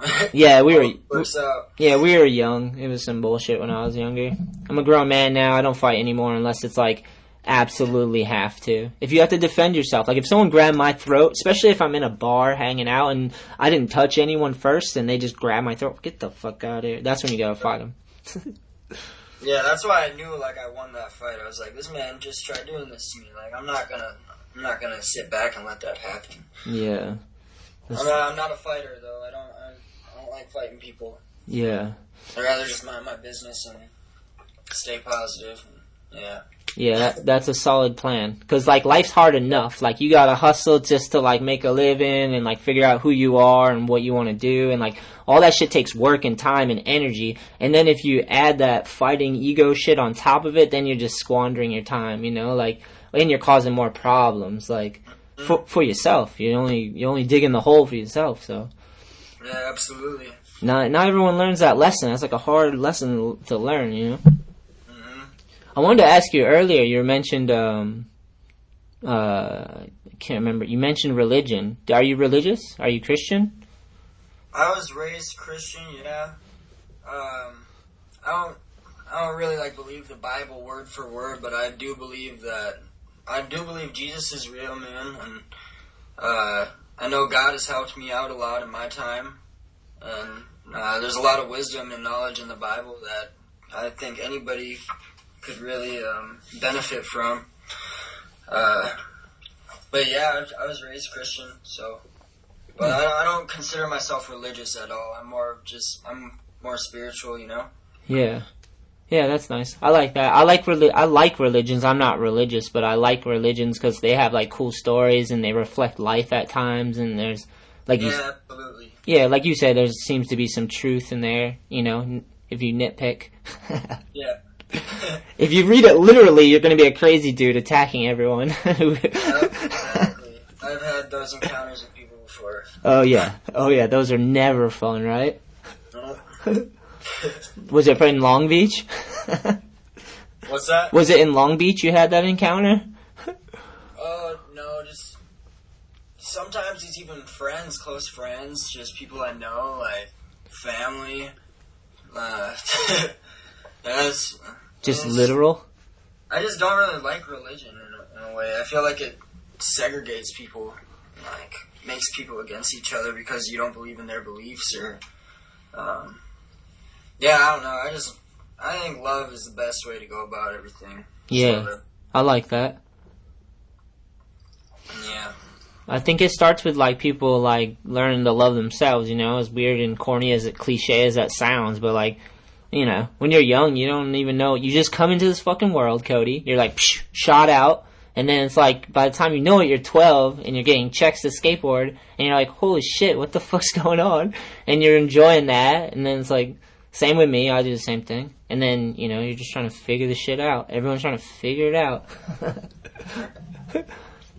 [LAUGHS] Yeah, we were. Out. Uh, yeah, we were young. It was some bullshit when I was younger. I'm a grown man now. I don't fight anymore unless it's like absolutely have to. If you have to defend yourself, like if someone grabbed my throat, especially if I'm in a bar hanging out and I didn't touch anyone first and they just grab my throat, get the fuck out of here. That's when you gotta fight them. [LAUGHS] Yeah, that's why I knew like I won that fight. I was like, this man just tried doing this to me. Like, I'm not gonna, I'm not gonna sit back and let that happen. Yeah. I'm not, I'm not a fighter though. I don't, I, I don't like fighting people. Yeah. I'd rather just mind my business and stay positive. And, yeah. Yeah, that, that's a solid plan. Cause like life's hard enough. Like you gotta hustle just to like make a living and like figure out who you are and what you want to do and like all that shit takes work and time and energy. And then if you add that fighting ego shit on top of it, then you're just squandering your time. You know, like and you're causing more problems. Like for for yourself, you only you only digging the hole for yourself. So Yeah, absolutely. not not everyone learns that lesson. That's like a hard lesson to learn. You know. hmm I wanted to ask you earlier. You mentioned, um, uh, I can't remember. You mentioned religion. Are you religious? Are you Christian? I was raised Christian, yeah. Um, I don't, I don't really like believe the Bible word for word, but I do believe that I do believe Jesus is real, man, and uh, I know God has helped me out a lot in my time, and uh, there's a lot of wisdom and knowledge in the Bible that I think anybody could really um, benefit from. Uh, but yeah, I, was raised Christian, so. But I, I don't consider myself religious at all. I'm more just I'm more spiritual, you know. Yeah. Yeah, that's nice. I like that. I like reli- I like religions. I'm not religious, but I like religions because they have like cool stories and they reflect life at times. And there's like you, Yeah, absolutely. yeah, like you said, there seems to be some truth in there. You know, if you nitpick. [LAUGHS] Yeah. [LAUGHS] if you read it literally, you're going to be a crazy dude attacking everyone. [LAUGHS] exactly. I've had those encounters with people before. oh yeah, oh yeah, those are never fun, right? Was it in Long Beach? What's that? Was it in Long Beach you had that encounter? Oh no, just sometimes it's even friends, close friends, just people I know, like family. Uh, [LAUGHS] that's Just literal? I just don't really like religion in a, in a way. I feel like it segregates people, like makes people against each other because you don't believe in their beliefs or. Um, yeah, I don't know. I just I think love is the best way to go about everything. Yeah, So, I like that. yeah. I think it starts with like people like learning to love themselves, you know, as weird and corny as it cliche as that sounds, but like, you know, when you're young, you don't even know, you just come into this fucking world, Cody, you're like, psh, shot out, and then it's like, by the time you know it, you're 12, and you're getting checks to skateboard, and you're like, holy shit, what the [LAUGHS] fuck's going on? And you're enjoying that, and then it's like, same with me, I do the same thing, and then, you know, you're just trying to figure the shit out, everyone's trying to figure it out. [LAUGHS]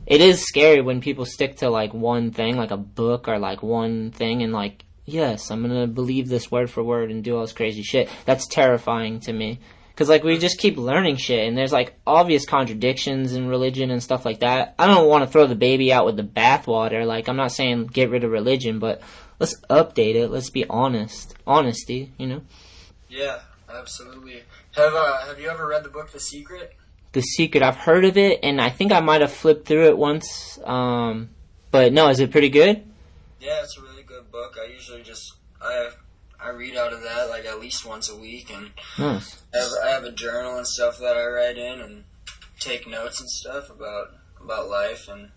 it is scary when people stick to like one thing, like a book or like one thing, and like, yes, I'm gonna believe this word for word and do all this crazy shit. That's terrifying to me. Cause like we just keep learning shit, and there's like obvious contradictions in religion and stuff like that. I don't want to throw the baby out with the bathwater. Like I'm not saying get rid of religion, but let's update it. Let's be honest. Honesty, you know. Yeah, absolutely. Have uh, Have you ever read the book The Secret? The Secret. I've heard of it, and I think I might have flipped through it once. Um, but no, is it pretty good? Yeah, it's a really good book. I usually just I I read out of that like at least once a week, and Nice. I have, I have a journal and stuff that I write in and take notes and stuff about about life and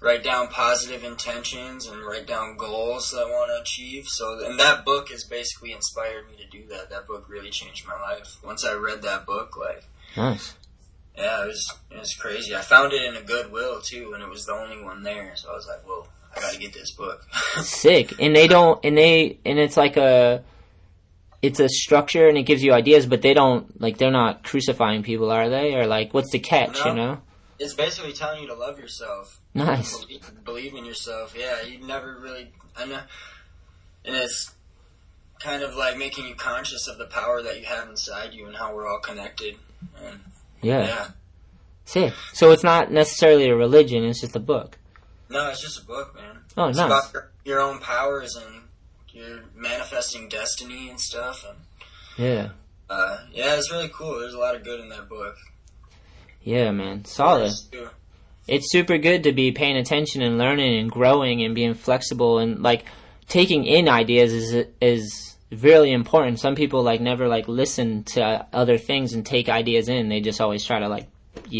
write down positive intentions and write down goals that I want to achieve. So, and that book has basically inspired me to do that. That book really changed my life. Once I read that book, like Nice. yeah, it was it was crazy. I found it in a Goodwill too, and it was the only one there. So I was like, "Whoa, I got to get this book." [LAUGHS] Sick. And they don't, and they, and it's like a, it's a structure and it gives you ideas, but they don't, like, they're not crucifying people, are they? Or like, what's the catch, No. you know? It's basically telling you to love yourself. Nice. Believe, believe in yourself. Yeah, you never really. I know, and it's kind of like making you conscious of the power that you have inside you and how we're all connected. And Yeah. yeah. Sick. So it's not necessarily a religion, it's just a book. No, it's just a book, man. Oh, it's nice. about your, your own powers and you're manifesting destiny and stuff. And Yeah. uh, yeah, it's really cool. There's a lot of good in that book. Yeah, man. Solid. Too. It's super good to be paying attention and learning and growing and being flexible and like taking in ideas is is really important. Some people like never like listen to other things and take ideas in. They just always try to like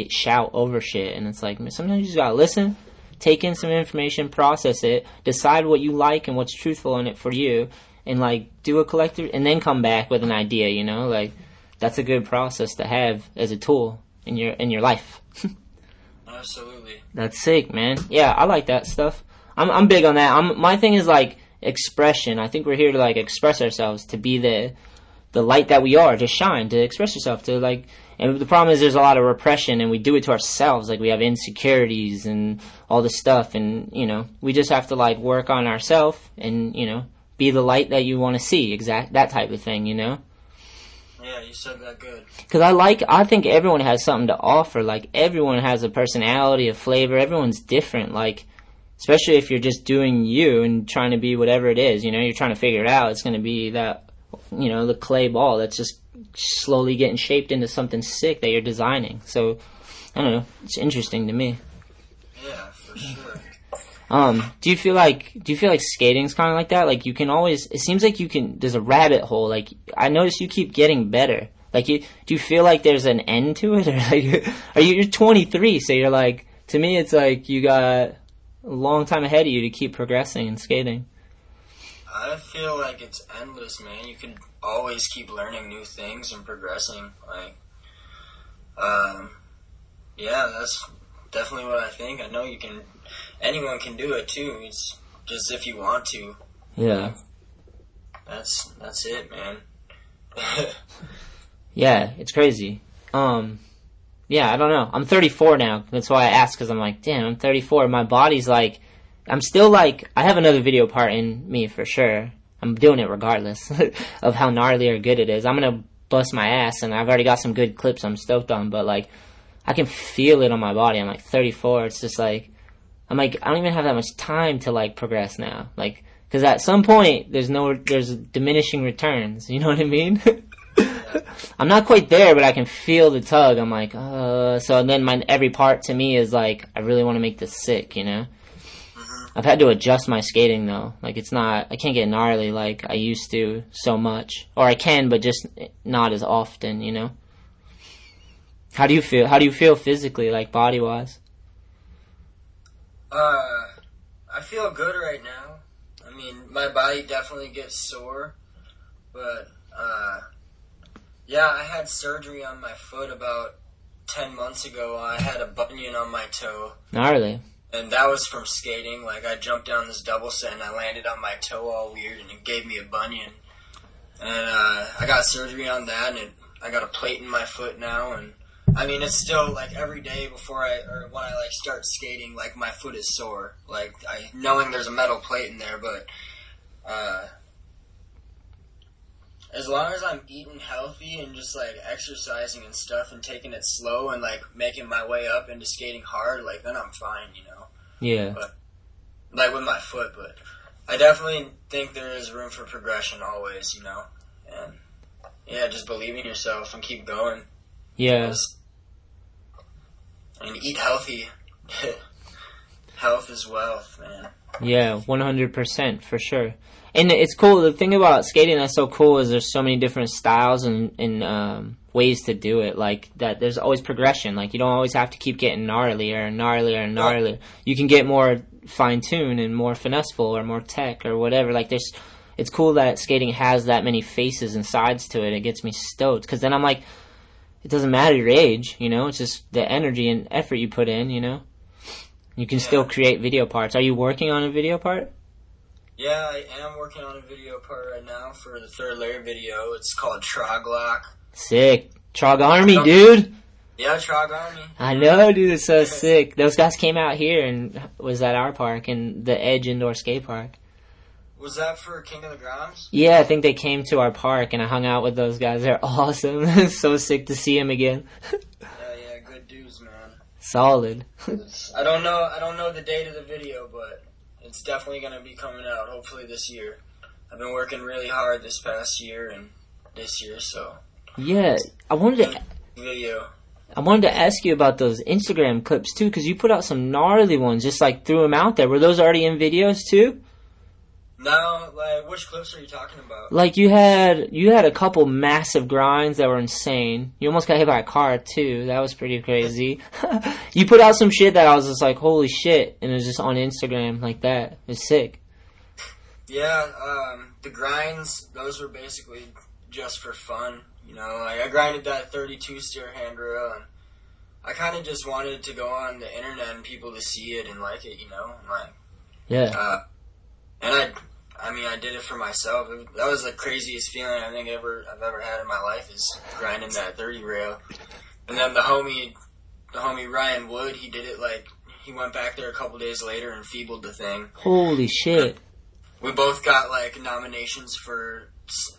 shout over shit and it's like sometimes you just gotta listen, take in some information, process it, decide what you like and what's truthful in it for you, and like do a collective and then come back with an idea. You know, like that's a good process to have as a tool in your in your life. [LAUGHS] Absolutely. That's sick, man. Yeah, I like that stuff. I'm I'm big on that. I'm my thing is like expression. I think we're here to like express ourselves, to be the the light that we are, to shine, to express yourself, to like. And the problem is there's a lot of repression, and we do it to ourselves. Like we have insecurities and all this stuff, and you know we just have to like work on ourselves and you know be the light that you want to see. Exact that type of thing, you know. Yeah, you said that good. Because I like, I think everyone has something to offer. Like everyone has a personality, a flavor. Everyone's different. Like, especially if you're just doing you and trying to be whatever it is. You know, you're trying to figure it out. It's going to be that, you know, the clay ball that's just slowly getting shaped into something sick that you're designing. So, I don't know. It's interesting to me. Yeah, for sure. Um, do you feel like do you feel like skating's kind of like that? Like you can always. It seems like you can. There's a rabbit hole. Like I notice you keep getting better. Like you, do you feel like there's an end to it, [LAUGHS] or like are you? You're 23, so you're like. To me, it's like you got a long time ahead of you to keep progressing in skating. I feel like it's endless, man. You can always keep learning new things and progressing. Like, um, yeah, that's definitely what I think. I know you can. Anyone can do it too. It's just if you want to. Yeah. That's that's it, man. [LAUGHS] Yeah, it's crazy. Um, yeah, I don't know. I'm 34 now. That's why I asked because I'm like, damn, I'm 34. My body's like, I'm still like, I have another video part in me for sure. I'm doing it regardless [LAUGHS] of how gnarly or good it is. I'm gonna bust my ass, and I've already got some good clips I'm stoked on. But like, I can feel it on my body. I'm like 34. It's just like, I'm like, I don't even have that much time to like progress now. Like, because at some point there's no, there's diminishing returns. You know what I mean? [LAUGHS] I'm not quite there, but I can feel the tug. I'm like, uh, so then my every part to me is like, I really want to make this sick, you know. I've had to adjust my skating though. Like it's not, I can't get gnarly like I used to so much, or I can, but just not as often, you know. How do you feel? How do you feel physically, like body wise? Uh, I feel good right now. I mean, my body definitely gets sore, but uh, yeah, I had surgery on my foot about ten months ago. I had a bunion on my toe, Gnarly. and that was from skating. Like I jumped down this double set and I landed on my toe all weird, and it gave me a bunion. And uh, I got surgery on that, and it, I got a plate in my foot now, and I mean, it's still like every day before I or when I like start skating, like my foot is sore. Like I knowing there's a metal plate in there, but uh, as long as I'm eating healthy and just like exercising and stuff and taking it slow and like making my way up into skating hard, like then I'm fine, you know. Yeah. But like with my foot, but I definitely think there is room for progression always, you know. And yeah, just believe in yourself and keep going. Yeah. And eat healthy. [LAUGHS] Health is wealth, man. Yeah, one hundred percent for sure. And it's cool. The thing about skating that's so cool is there's so many different styles and, and um, ways to do it. Like that, there's always progression. Like you don't always have to keep getting gnarlier and gnarlier and gnarlier. You can get more fine tuned and more finesseful or more tech or whatever. Like there's, it's cool that skating has that many faces and sides to it. It gets me stoked because then I'm like, it doesn't matter your age. You know, it's just the energy and effort you put in. You know. You can still create video parts. Are you working on a video part? Yeah, I am working on a video part right now for the third layer video. It's called Troglock. Sick. Trog Army, dude. Yeah, Trog Army. I know, dude. It's so sick. Those guys came out here and was at our park and the Edge Indoor Skate Park. Was that for King of the Groms? Yeah, I think they came to our park and I hung out with those guys. They're [LAUGHS] awesome. It's [LAUGHS] so sick to see them again. [LAUGHS] Yeah, yeah, good dudes, man. Solid. I don't know. I don't know the date of the video, but it's definitely gonna be coming out. Hopefully this year. I've been working really hard this past year and this year, so Yeah, I wanted to. video. I wanted to ask you about those Instagram clips too, because you put out some gnarly ones. Just like threw them out there. Were those already in videos too? Now, like, which clips are you talking about? Like you had you had a couple massive grinds that were insane. You almost got hit by a car too. That was pretty crazy. [LAUGHS] you put out some shit that I was just like, holy shit, and it was just on Instagram like that. It's sick. Yeah, um, the grinds, those were basically just for fun. You know, like I grinded that 32 steer handrail, and I kind of just wanted to go on the internet and people to see it and like it. You know, and like, Yeah. uh, and I, I mean, I did it for myself. It, that was the craziest feeling I think ever I've ever had in my life is grinding that 30 rail. And then the homie, the homie Ryan Wood, he did it like he went back there a couple days later and feebled the thing. Holy shit. We both got like nominations for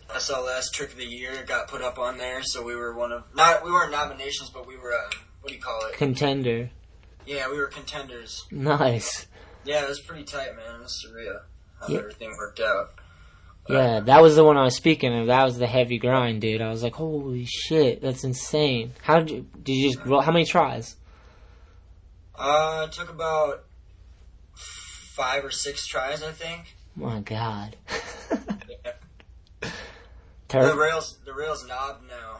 SLS Trick of the Year got put up on there, so we were one of not we weren't nominations, but we were uh, what do you call it? Contender. Yeah, we were contenders. Nice. Yeah, it was pretty tight, man. It was surreal Yeah. everything worked out. Yeah, that was the one I was speaking of. That was the heavy grind, dude. I was like, holy shit, that's insane. How did you, did you just roll, how many tries? Uh, it took about five or six tries, I think. My god. [LAUGHS] The rails, the rails knob now,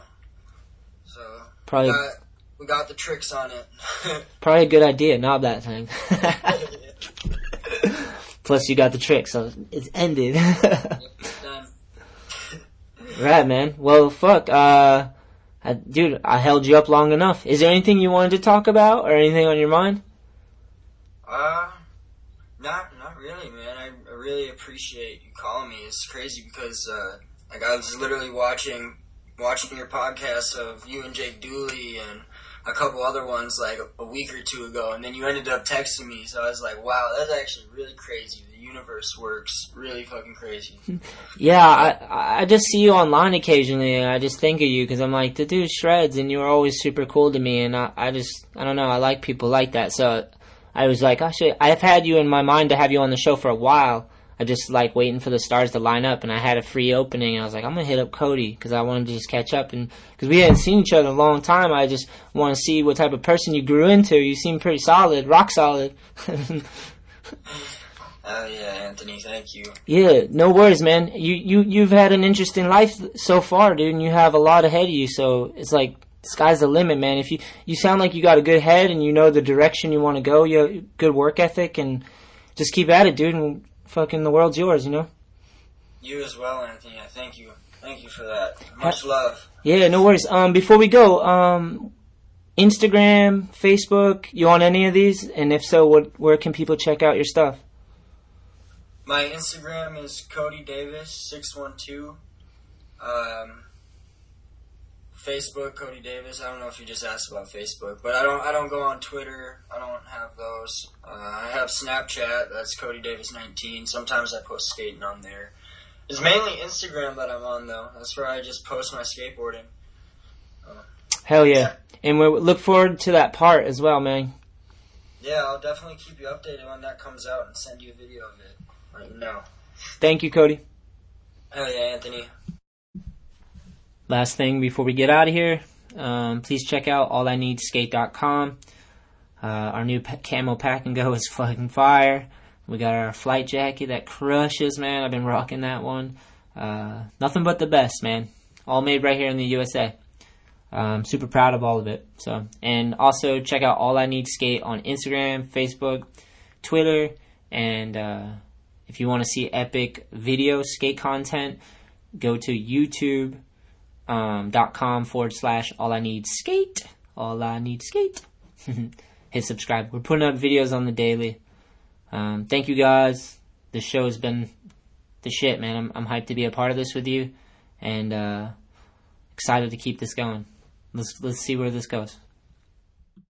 so Probably- we got, we got the tricks on it. [LAUGHS] probably a good idea, knob that thing. [LAUGHS] Plus you got the trick, so it's ended. Done. [LAUGHS] right, man. Well, fuck, uh, I, dude, I held you up long enough. Is there anything you wanted to talk about or anything on your mind? Uh, not not really, man. I, I really appreciate you calling me. It's crazy because uh, like I was literally watching watching your podcast of you and Jake Dooley and a couple other ones like a, week or two ago, and then you ended up texting me. So I was like, wow, that's actually really crazy. The universe works really fucking crazy. [LAUGHS] Yeah, I I just see you online occasionally, and I just think of you because I'm like the dude shreds, and you're always super cool to me, and I I just I don't know, I like people like that, so I was like, actually, I've had you in my mind to have you on the show for a while. I just like waiting for the stars to line up, and I had a free opening, and I was like, I'm gonna hit up Cody because I wanted to just catch up, and because we hadn't seen each other in a long time, I just want to see what type of person you grew into. You seem pretty solid, rock solid. [LAUGHS] Oh yeah, Anthony, thank you. Yeah, no worries, man. You you you've had an interesting life so far, dude, and you have a lot ahead of you. So it's like sky's the limit, man. If you you sound like you got a good head and you know the direction you want to go, you have good work ethic, and just keep at it, dude. And fucking the world's yours, you know. You as well, Anthony. I thank you. Thank you for that. Much love. Yeah, no worries. Um, before we go, um, Instagram, Facebook, you on any of these? And if so, what where can people check out your stuff? My Instagram is Cody Davis six one two. Um, Facebook Cody Davis. I don't know if you just asked about Facebook, but I don't. I don't go on Twitter. I don't have those. Uh, I have Snapchat. That's Cody Davis nineteen. Sometimes I post skating on there. It's mainly Instagram that I'm on though. That's where I just post my skateboarding. Hell yeah! And we look forward to that part as well, man. Yeah, I'll definitely keep you updated when that comes out and send you a video of it. Right now. Thank you, Cody. Hell yeah, Anthony. Last thing before we get out of here, um, please check out allineedskate.com. Uh, our new pa- camo pack and go is fucking fire. We got our flight jacket that crushes, man. I've been rocking that one. Uh, nothing but the best, man. All made right here in the USA. Um, super proud of all of it. So, and also check out All I Need Skate on Instagram, Facebook, Twitter, and uh, if you want to see epic video skate content, go to YouTube um, dot com forward slash all I need skate. All I need skate. [LAUGHS] Hit subscribe. We're putting up videos on the daily. Um, thank you guys. The show's been the shit, man. I'm, I'm hyped to be a part of this with you, and uh, excited to keep this going. Let's let's see where this goes.